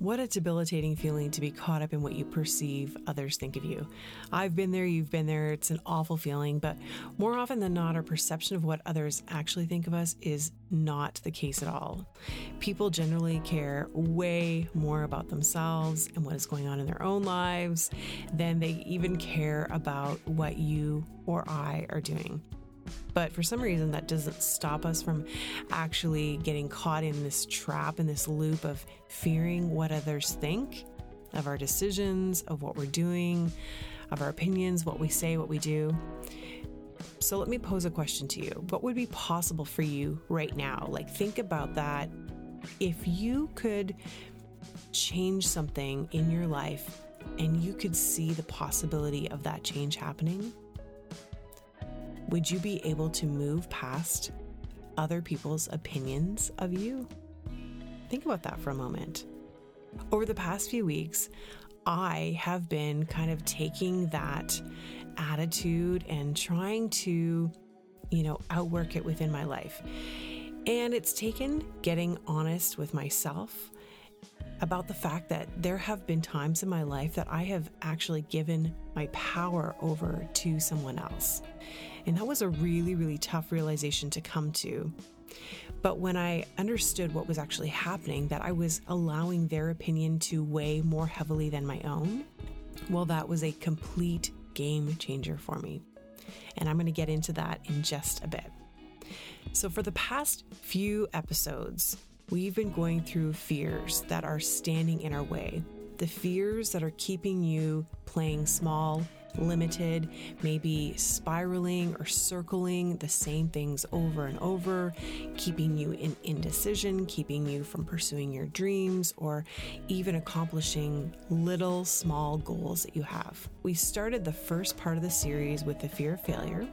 What a debilitating feeling to be caught up in what you perceive others think of you. I've been there, you've been there. It's an awful feeling, but more often than not, our perception of what others actually think of us is not the case at all. People generally care way more about themselves and what is going on in their own lives than they even care about what you or I are doing. But for some reason, that doesn't stop us from actually getting caught in this trap, in this loop of fearing what others think of our decisions, of what we're doing, of our opinions, what we say, what we do. So let me pose a question to you. What would be possible for you right now? Like, think about that. If you could change something in your life and you could see the possibility of that change happening, would you be able to move past other people's opinions of you? Think about that for a moment. Over the past few weeks, I have been kind of taking that attitude and trying to, you know, outwork it within my life. And it's taken getting honest with myself about the fact that there have been times in my life that I have actually given my power over to someone else. And that was a really, really tough realization to come to. But when I understood what was actually happening, that I was allowing their opinion to weigh more heavily than my own, well, that was a complete game changer for me. And I'm going to get into that in just a bit. So, for the past few episodes, we've been going through fears that are standing in our way, the fears that are keeping you playing small limited, maybe spiraling or circling the same things over and over, keeping you in indecision, keeping you from pursuing your dreams, or even accomplishing little small goals that you have. We started the first part of the series with the fear of failure,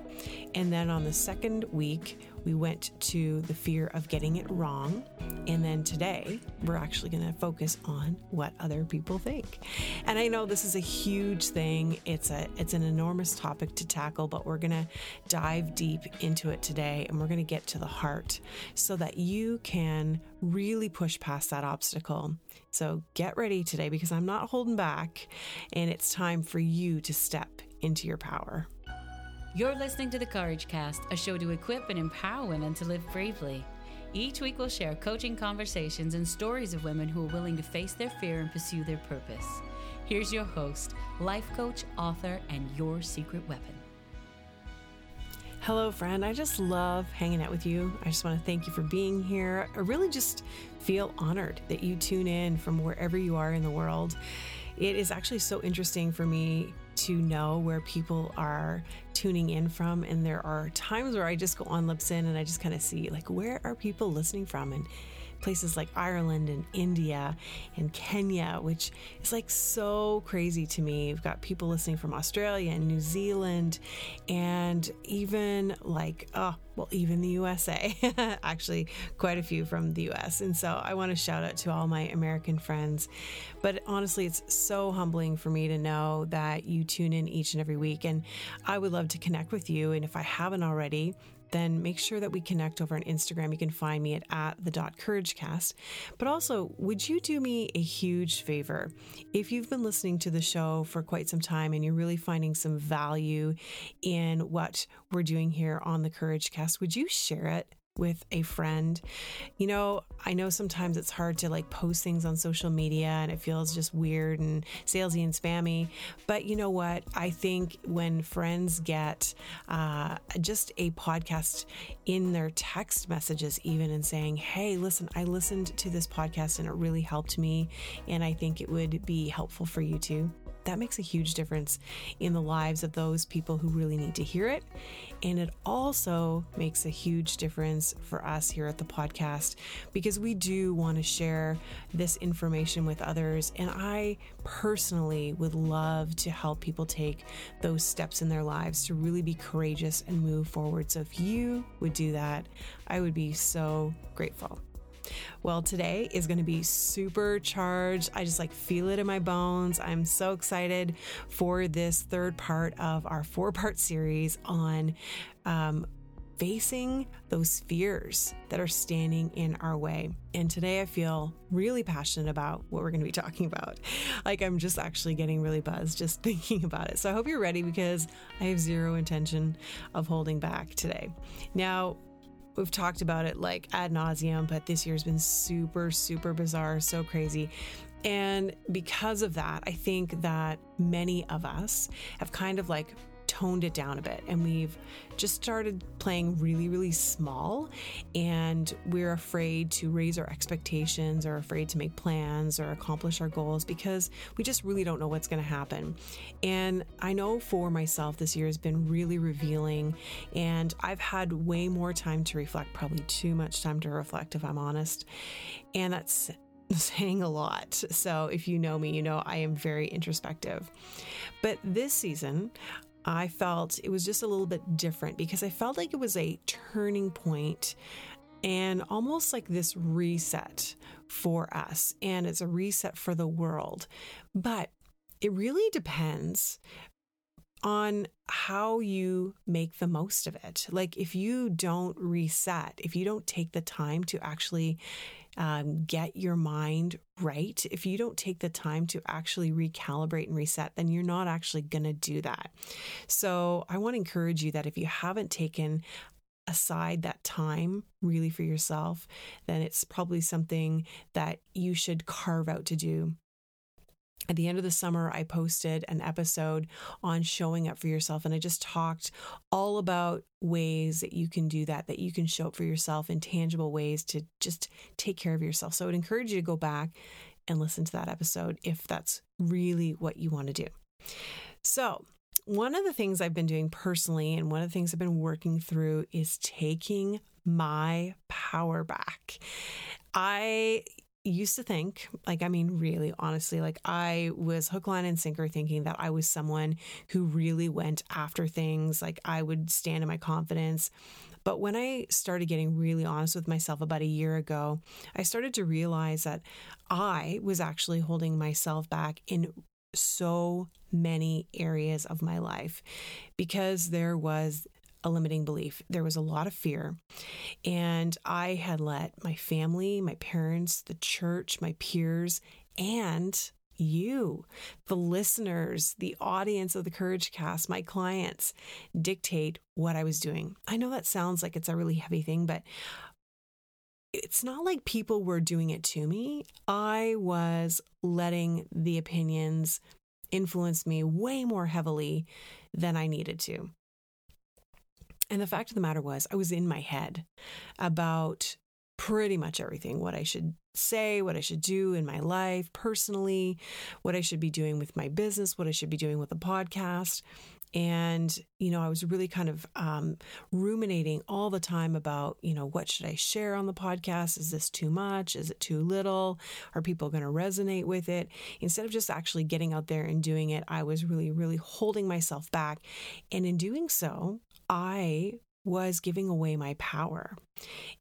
and then on the second week, we went to the fear of getting it wrong. And then today, we're actually going to focus on what other people think. And I know this is a huge thing. It's a it's an enormous topic to tackle, but we're going to dive deep into it today and we're going to get to the heart so that you can really push past that obstacle. So get ready today because I'm not holding back and it's time for you to step into your power. You're listening to the Courage Cast, a show to equip and empower women to live bravely. Each week, we'll share coaching conversations and stories of women who are willing to face their fear and pursue their purpose. Here's your host, life coach, author, and your secret weapon. Hello, friend. I just love hanging out with you. I just want to thank you for being here. I really just feel honored that you tune in from wherever you are in the world. It is actually so interesting for me to know where people are tuning in from. And there are times where I just go on Libsyn and I just kind of see, like, where are people listening from? And places like Ireland and India and Kenya, which is like so crazy to me. We've got people listening from Australia and New Zealand and even like, oh, well, even the USA, actually, quite a few from the US. And so I want to shout out to all my American friends. But honestly, it's so humbling for me to know that you tune in each and every week. And I would love to connect with you. And if I haven't already, then make sure that we connect over on Instagram. You can find me at, at the dot couragecast. But also, would you do me a huge favor? If you've been listening to the show for quite some time and you're really finding some value in what we're doing here on the Courage Cast, would you share it? With a friend. You know, I know sometimes it's hard to like post things on social media and it feels just weird and salesy and spammy. But you know what? I think when friends get uh, just a podcast in their text messages, even and saying, hey, listen, I listened to this podcast and it really helped me. And I think it would be helpful for you too that makes a huge difference in the lives of those people who really need to hear it. And it also makes a huge difference for us here at the podcast because we do want to share this information with others. And I personally would love to help people take those steps in their lives to really be courageous and move forward. So if you would do that, I would be so grateful. Well, today is going to be super charged. I just like feel it in my bones. I'm so excited for this third part of our four part series on um, facing those fears that are standing in our way. And today I feel really passionate about what we're going to be talking about. Like I'm just actually getting really buzzed just thinking about it. So I hope you're ready because I have zero intention of holding back today. Now, we've talked about it like ad nauseum, but this year's been super, super bizarre, so crazy. And because of that, I think that many of us have kind of like toned it down a bit and we've just started playing really, really small. And we're afraid to raise our expectations or afraid to make plans or accomplish our goals because we just really don't know what's going to happen. And I know for myself, this year has been really revealing. And I've had way more time to reflect, probably too much time to reflect, if I'm honest. And that's saying a lot. So if you know me, you know I am very introspective. But this season, I felt it was just a little bit different because I felt like it was a turning point and almost like this reset for us. And it's a reset for the world. But it really depends on how you make the most of it. Like if you don't reset, if you don't take the time to actually um, get your mind right, if you don't take the time to actually recalibrate and reset, then you're not actually going to do that. So I want to encourage you that if you haven't taken aside that time really for yourself, then it's probably something that you should carve out to do at the end of the summer, I posted an episode on showing up for yourself. And I just talked all about ways that you can do that, that you can show up for yourself in tangible ways to just take care of yourself. So I would encourage you to go back and listen to that episode if that's really what you want to do. So, one of the things I've been doing personally, and one of the things I've been working through, is taking my power back. I used to think, like, I mean, really, honestly, like I was hook, line, and sinker thinking that I was someone who really went after things. Like I would stand in my confidence. But when I started getting really honest with myself about a year ago, I started to realize that I was actually holding myself back in so many areas of my life because there was a limiting belief. There was a lot of fear. And I had let my family, my parents, the church, my peers, and you, the listeners, the audience of the Courage Cast, my clients, dictate what I was doing. I know that sounds like it's a really heavy thing, but it's not like people were doing it to me. I was letting the opinions influence me way more heavily than I needed to. And the fact of the matter was, I was in my head about pretty much everything what I should say, what I should do in my life personally, what I should be doing with my business, what I should be doing with the podcast. And, you know, I was really kind of um, ruminating all the time about, you know, what should I share on the podcast? Is this too much? Is it too little? Are people going to resonate with it? Instead of just actually getting out there and doing it, I was really, really holding myself back. And in doing so, I was giving away my power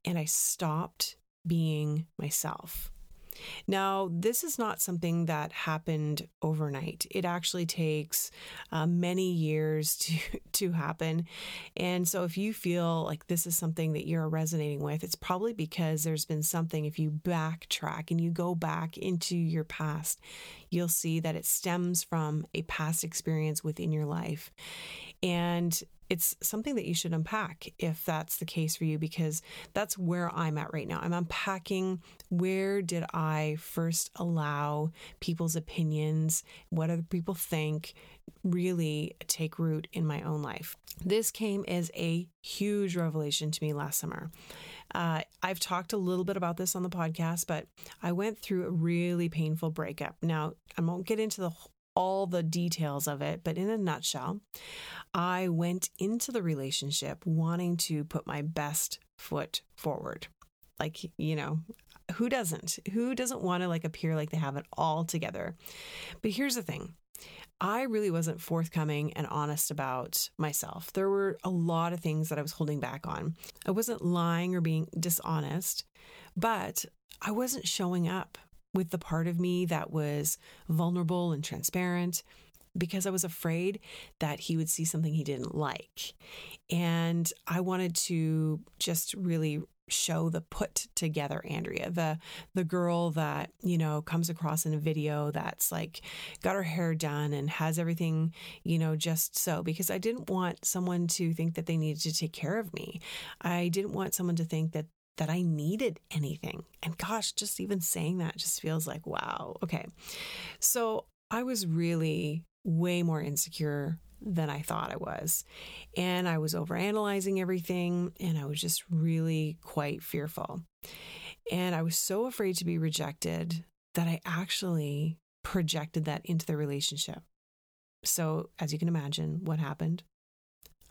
and I stopped being myself. Now, this is not something that happened overnight. It actually takes uh, many years to, to happen. And so, if you feel like this is something that you're resonating with, it's probably because there's been something. If you backtrack and you go back into your past, you'll see that it stems from a past experience within your life. And it's something that you should unpack if that's the case for you because that's where I'm at right now. I'm unpacking where did I first allow people's opinions, what other people think, really take root in my own life. This came as a huge revelation to me last summer. Uh, I've talked a little bit about this on the podcast, but I went through a really painful breakup. Now, I won't get into the all the details of it, but in a nutshell, I went into the relationship wanting to put my best foot forward. Like, you know, who doesn't? Who doesn't want to like appear like they have it all together? But here's the thing. I really wasn't forthcoming and honest about myself. There were a lot of things that I was holding back on. I wasn't lying or being dishonest, but I wasn't showing up with the part of me that was vulnerable and transparent. because I was afraid that he would see something he didn't like. And I wanted to just really show the put together Andrea, the the girl that, you know, comes across in a video that's like got her hair done and has everything, you know, just so because I didn't want someone to think that they needed to take care of me. I didn't want someone to think that that I needed anything. And gosh, just even saying that just feels like wow. Okay. So, I was really way more insecure than I thought I was. And I was overanalyzing everything, and I was just really quite fearful. And I was so afraid to be rejected that I actually projected that into the relationship. So, as you can imagine, what happened?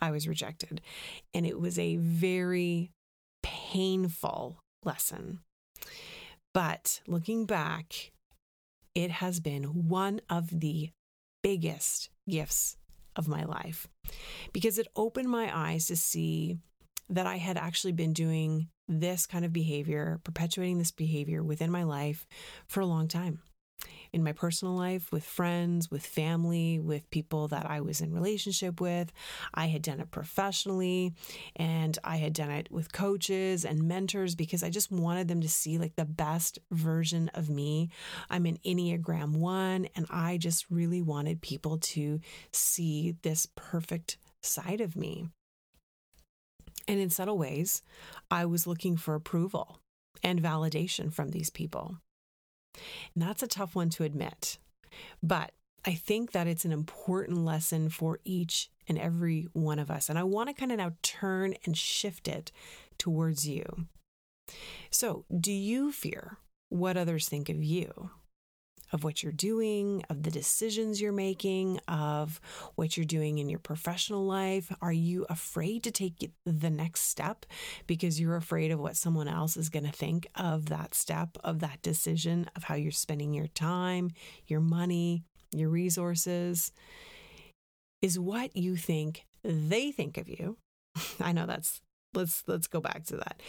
I was rejected. And it was a very painful lesson. But looking back, it has been one of the biggest gifts of my life because it opened my eyes to see that I had actually been doing this kind of behavior, perpetuating this behavior within my life for a long time in my personal life with friends, with family, with people that I was in relationship with. I had done it professionally and I had done it with coaches and mentors because I just wanted them to see like the best version of me. I'm an Enneagram 1 and I just really wanted people to see this perfect side of me. And in subtle ways, I was looking for approval and validation from these people. And that's a tough one to admit. But I think that it's an important lesson for each and every one of us. And I want to kind of now turn and shift it towards you. So, do you fear what others think of you? Of what you're doing, of the decisions you're making, of what you're doing in your professional life? Are you afraid to take the next step because you're afraid of what someone else is going to think of that step, of that decision, of how you're spending your time, your money, your resources? Is what you think they think of you. I know that's let's let's go back to that.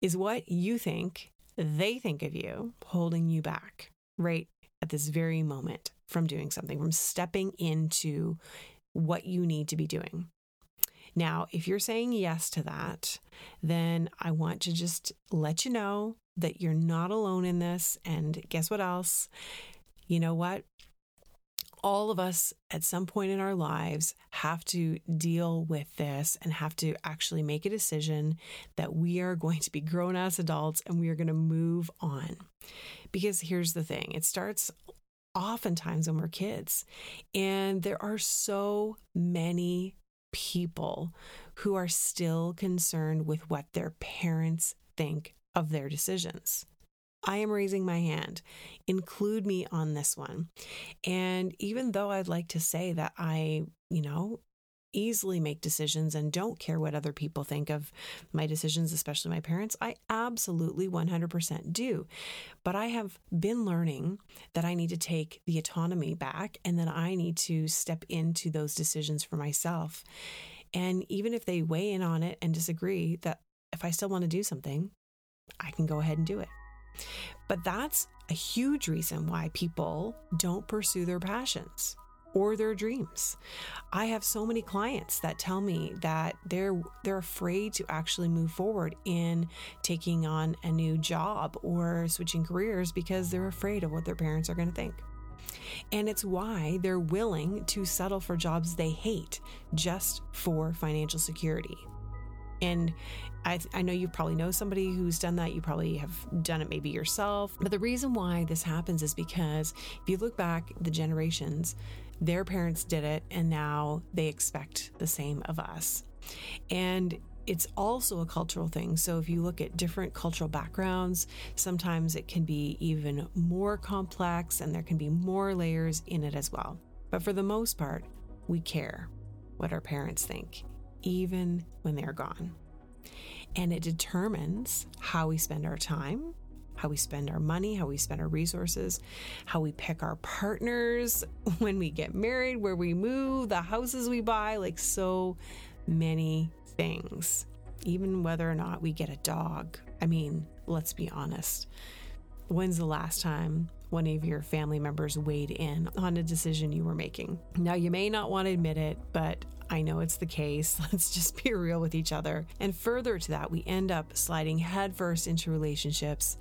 Is what you think they think of you holding you back right at this very moment from doing something, from stepping into what you need to be doing. Now, if you're saying yes to that, then I want to just let you know that you're not alone in this. And guess what else? You know what? All of us at some point in our lives have to deal with this and have to actually make a decision that we are going to be grown ass adults and we are going to move on. Because here's the thing it starts oftentimes when we're kids. And there are so many people who are still concerned with what their parents think of their decisions. I am raising my hand. Include me on this one. And even though I'd like to say that I, you know, easily make decisions and don't care what other people think of my decisions, especially my parents, I absolutely 100% do. But I have been learning that I need to take the autonomy back and that I need to step into those decisions for myself. And even if they weigh in on it and disagree, that if I still want to do something, I can go ahead and do it. But that's a huge reason why people don't pursue their passions or their dreams. I have so many clients that tell me that they're they're afraid to actually move forward in taking on a new job or switching careers because they're afraid of what their parents are going to think. And it's why they're willing to settle for jobs they hate just for financial security. And I, I, know you probably know somebody who's done that. You probably have done it maybe yourself. But the reason why this happens is because if you look back the generations, their parents did it, and now they expect the same of us. And it's also a cultural thing. So if you look at different cultural backgrounds, sometimes it can be even more complex and there can be more layers in it as well. But for the most part, we care what our parents think, even when they're gone. And it determines how we spend our time, how we spend our money, how we spend our resources, how we pick our partners when we get married, where we move, the houses we buy, like so many things. Even whether or not we get a dog. I mean, let's be honest. When's the last time one of your family members weighed in on a decision you were making. Now, you may not want to admit it, but I know it's the case. Let's just be real with each other. And further to that, we end up sliding headfirst into relationships,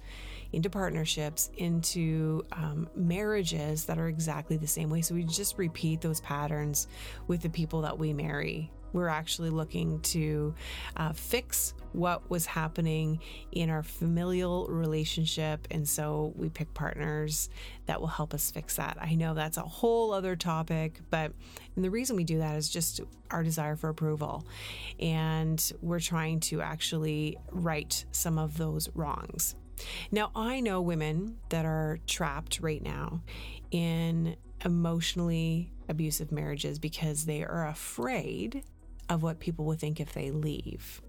into partnerships, into um, marriages that are exactly the same way. So we just repeat those patterns with the people that we marry. We're actually looking to uh, fix what was happening in our familial relationship. And so we pick partners that will help us fix that. I know that's a whole other topic, but the reason we do that is just our desire for approval. And we're trying to actually right some of those wrongs. Now, I know women that are trapped right now in emotionally abusive marriages because they are afraid of what people will think if they leave.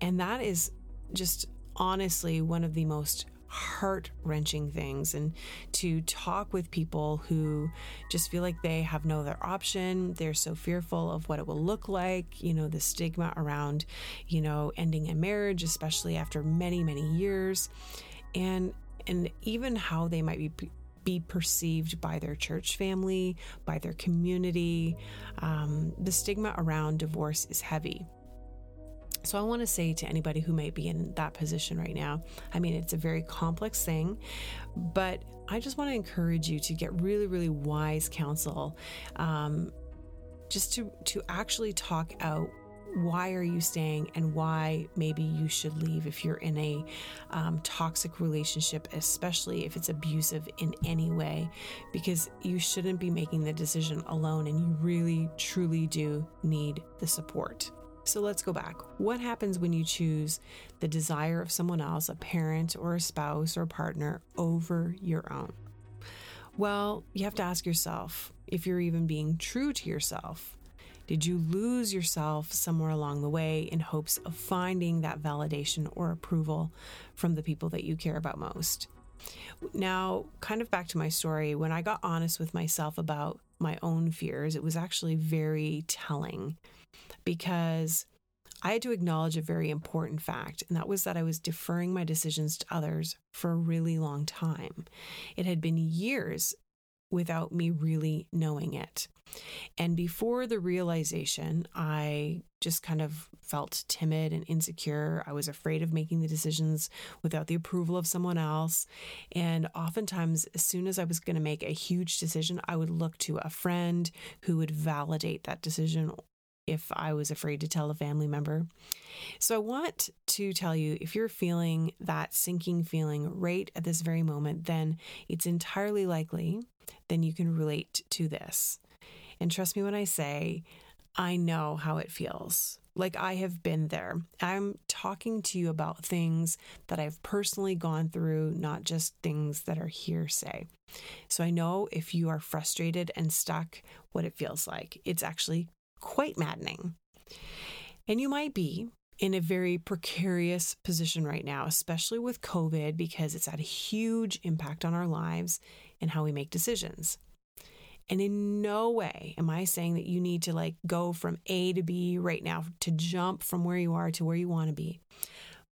And that is just honestly one of the most heart wrenching things. And to talk with people who just feel like they have no other option, they're so fearful of what it will look like, you know, the stigma around, you know, ending a marriage, especially after many, many years. And and even how they might be be perceived by their church family, by their community. Um, the stigma around divorce is heavy. So, I want to say to anybody who might be in that position right now I mean, it's a very complex thing, but I just want to encourage you to get really, really wise counsel. Um, just to, to actually talk out why are you staying and why maybe you should leave if you're in a um, toxic relationship, especially if it's abusive in any way, because you shouldn't be making the decision alone and you really, truly do need the support. So let's go back. What happens when you choose the desire of someone else, a parent or a spouse or a partner, over your own? Well, you have to ask yourself if you're even being true to yourself. Did you lose yourself somewhere along the way in hopes of finding that validation or approval from the people that you care about most? Now, kind of back to my story, when I got honest with myself about my own fears, it was actually very telling because I had to acknowledge a very important fact, and that was that I was deferring my decisions to others for a really long time. It had been years without me really knowing it. And before the realization, I just kind of felt timid and insecure. I was afraid of making the decisions without the approval of someone else. And oftentimes, as soon as I was going to make a huge decision, I would look to a friend who would validate that decision if I was afraid to tell a family member. So I want to tell you if you're feeling that sinking feeling right at this very moment, then it's entirely likely then you can relate to this. And trust me when I say, I know how it feels. Like I have been there. I'm talking to you about things that I've personally gone through, not just things that are hearsay. So I know if you are frustrated and stuck, what it feels like. It's actually quite maddening. And you might be in a very precarious position right now, especially with COVID, because it's had a huge impact on our lives and how we make decisions. And in no way am I saying that you need to like go from A to B right now to jump from where you are to where you want to be.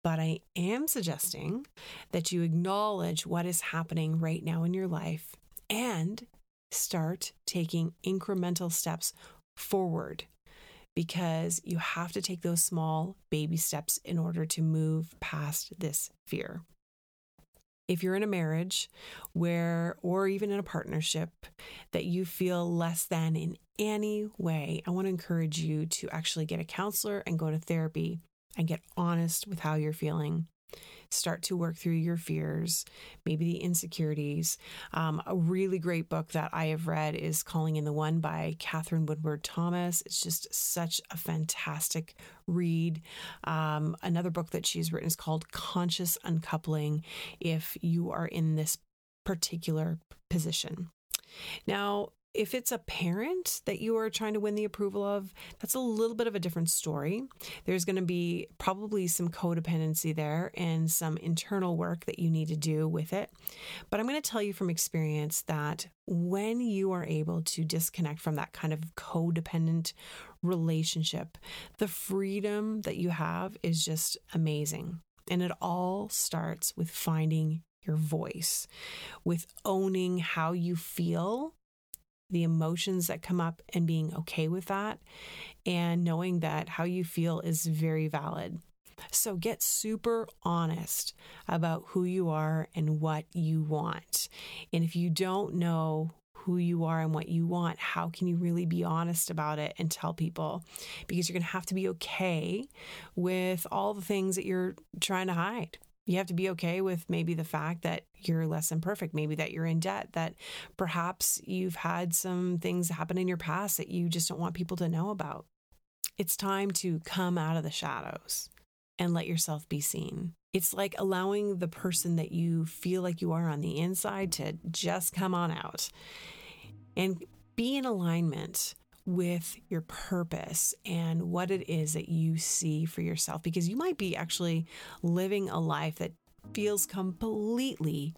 But I am suggesting that you acknowledge what is happening right now in your life and start taking incremental steps forward because you have to take those small baby steps in order to move past this fear. If you're in a marriage where, or even in a partnership, that you feel less than in any way, I want to encourage you to actually get a counselor and go to therapy and get honest with how you're feeling start to work through your fears, maybe the insecurities. Um, a really great book that I have read is Calling in the One by Katherine Woodward Thomas. It's just such a fantastic read. Um, another book that she's written is called Conscious Uncoupling if you are in this particular position. Now, if it's a parent that you are trying to win the approval of, that's a little bit of a different story. There's going to be probably some codependency there and some internal work that you need to do with it. But I'm going to tell you from experience that when you are able to disconnect from that kind of codependent relationship, the freedom that you have is just amazing. And it all starts with finding your voice, with owning how you feel, the emotions that come up, and being okay with that, and knowing that how you feel is very valid. So get super honest about who you are and what you want. And if you don't know who you are and what you want, how can you really be honest about it and tell people? Because you're going to have to be okay with all the things that you're trying to hide. You have to be okay with maybe the fact that you're less than perfect, maybe that you're in debt, that perhaps you've had some things happen in your past that you just don't want people to know about. It's time to come out of the shadows and let yourself be seen. It's like allowing the person that you feel like you are on the inside to just come on out and be in alignment with your purpose and what it is that you see for yourself because you might be actually living a life that feels completely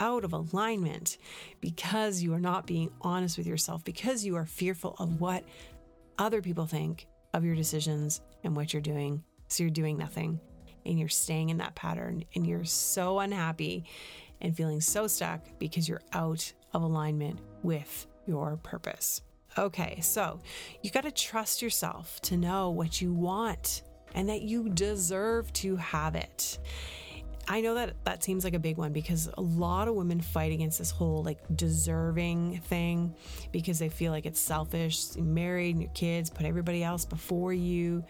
out of alignment because you are not being honest with yourself because you are fearful of what other people think of your decisions and what you're doing so you're doing nothing and you're staying in that pattern and you're so unhappy and feeling so stuck because you're out of alignment with your purpose. Okay, so you got to trust yourself to know what you want and that you deserve to have it. I know that that seems like a big one because a lot of women fight against this whole like deserving thing because they feel like it's selfish. You're married and your kids put everybody else before you.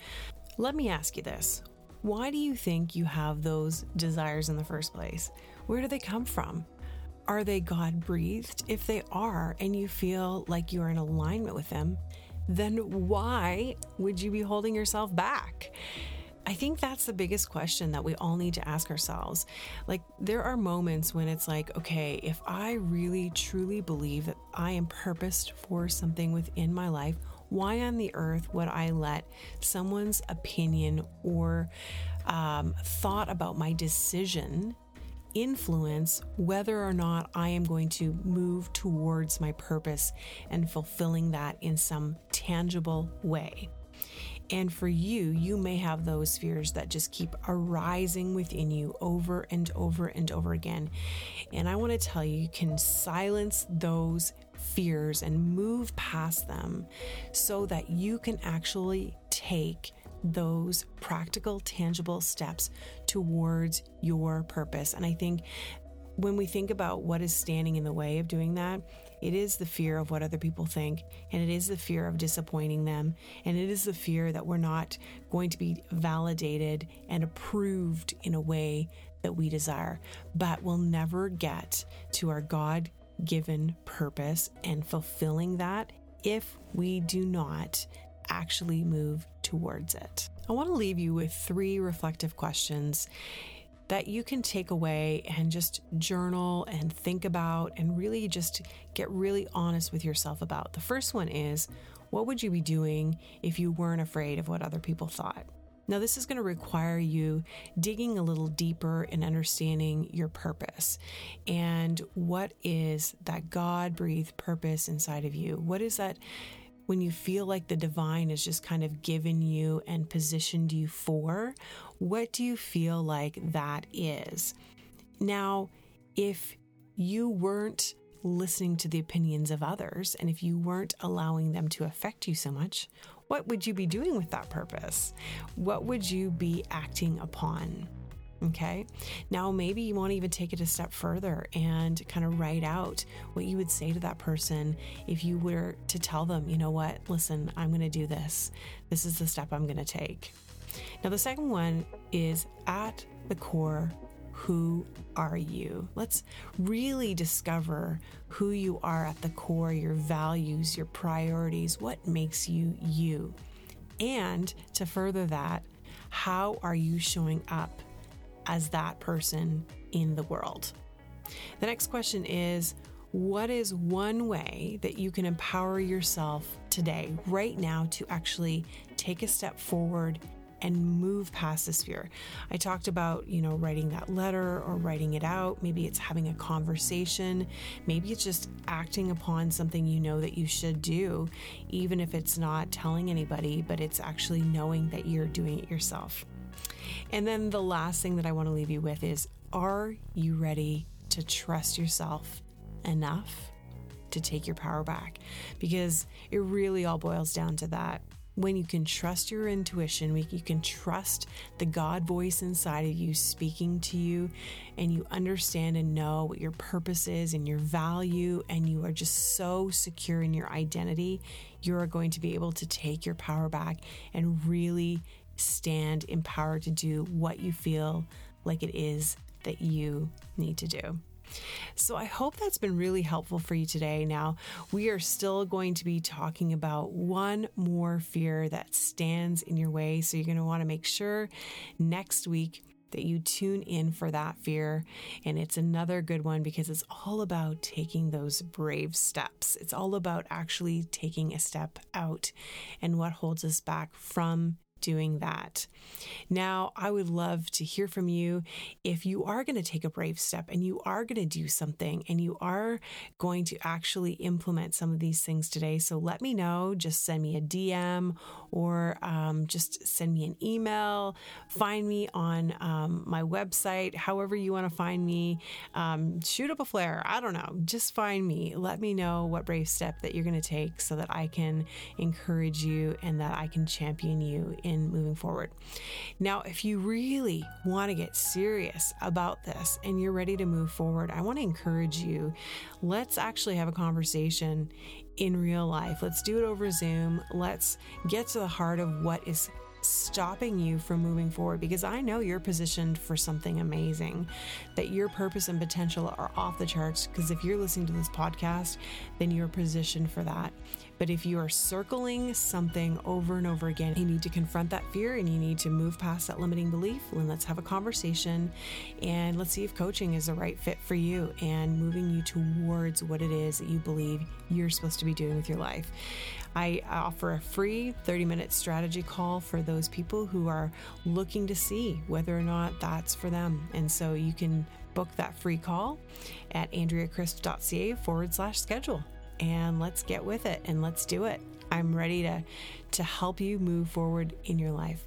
Let me ask you this why do you think you have those desires in the first place? Where do they come from? Are they God breathed? If they are, and you feel like you're in alignment with them, then why would you be holding yourself back? I think that's the biggest question that we all need to ask ourselves. Like, there are moments when it's like, okay, if I really truly believe that I am purposed for something within my life, why on the earth would I let someone's opinion or um, thought about my decision influence whether or not I am going to move towards my purpose and fulfilling that in some tangible way? And for you, you may have those fears that just keep arising within you over and over and over again. And I want to tell you, you can silence those fears and move past them so that you can actually take those practical, tangible steps towards your purpose. And I think when we think about what is standing in the way of doing that, it is the fear of what other people think, and it is the fear of disappointing them, and it is the fear that we're not going to be validated and approved in a way that we desire. But we'll never get to our God given purpose and fulfilling that if we do not actually move towards it. I want to leave you with three reflective questions that you can take away and just journal and think about and really just get really honest with yourself about. The first one is what would you be doing if you weren't afraid of what other people thought? Now, this is going to require you digging a little deeper and understanding your purpose and what is that God breathed purpose inside of you? What is that when you feel like the divine is just kind of given you and positioned you for? What do you feel like that is? Now, if you weren't listening to the opinions of others and if you weren't allowing them to affect you so much, what would you be doing with that purpose? What would you be acting upon? Okay. Now, maybe you want to even take it a step further and kind of write out what you would say to that person if you were to tell them, you know what, listen, I'm going to do this. This is the step I'm going to take. Now, the second one is at the core who are you? Let's really discover who you are at the core, your values, your priorities, what makes you you. And to further that, how are you showing up as that person in the world? The next question is what is one way that you can empower yourself today, right now, to actually take a step forward and move past this fear. I talked about, you know, writing that letter or writing it out. Maybe it's having a conversation. Maybe it's just acting upon something you know that you should do, even if it's not telling anybody, but it's actually knowing that you're doing it yourself. And then the last thing that I want to leave you with is are you ready to trust yourself enough to take your power back because it really all boils down to that. When you can trust your intuition, you can trust the God voice inside of you speaking to you, and you understand and know what your purpose is and your value, and you are just so secure in your identity, you are going to be able to take your power back and really stand empowered to do what you feel like it is that you need to do. So I hope that's been really helpful for you today. Now, we are still going to be talking about one more fear that stands in your way. So you're going to want to make sure next week that you tune in for that fear. And it's another good one because it's all about taking those brave steps. It's all about actually taking a step out and what holds us back from doing that. Now, I would love to hear from you if you are going to take a brave step and you are going to do something and you are going to actually implement some of these things today. So let me know. Just send me a DM or um, just send me an email. Find me on um, my website, however you want to find me. Um, shoot up a flare. I don't know. Just find me. Let me know what brave step that you're going to take so that I can encourage you and that I can champion you in in moving forward. Now, if you really want to get serious about this and you're ready to move forward, I want to encourage you. Let's actually have a conversation in real life. Let's do it over Zoom. Let's get to the heart of what is stopping you from moving forward because I know you're positioned for something amazing, that your purpose and potential are off the charts. Because if you're listening to this podcast, then you're positioned for that. But if you are circling something over and over again, you need to confront that fear and you need to move past that limiting belief. And let's have a conversation and let's see if coaching is the right fit for you and moving you towards what it is that you believe you're supposed to be doing with your life. I offer a free 30 minute strategy call for those people who are looking to see whether or not that's for them. And so you can book that free call at andreacrisp.ca forward slash schedule and let's get with it and let's do it. I'm ready to, to help you move forward in your life.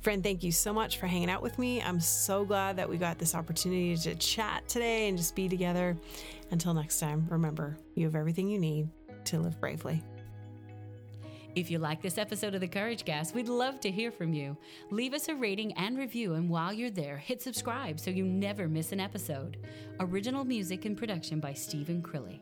Friend, thank you so much for hanging out with me. I'm so glad that we got this opportunity to chat today and just be together. Until next time, remember, you have everything you need to live bravely. If you like this episode of The Courage Cast, we'd love to hear from you. Leave us a rating and review, and while you're there, hit subscribe so you never miss an episode. Original music and production by Stephen Crilly.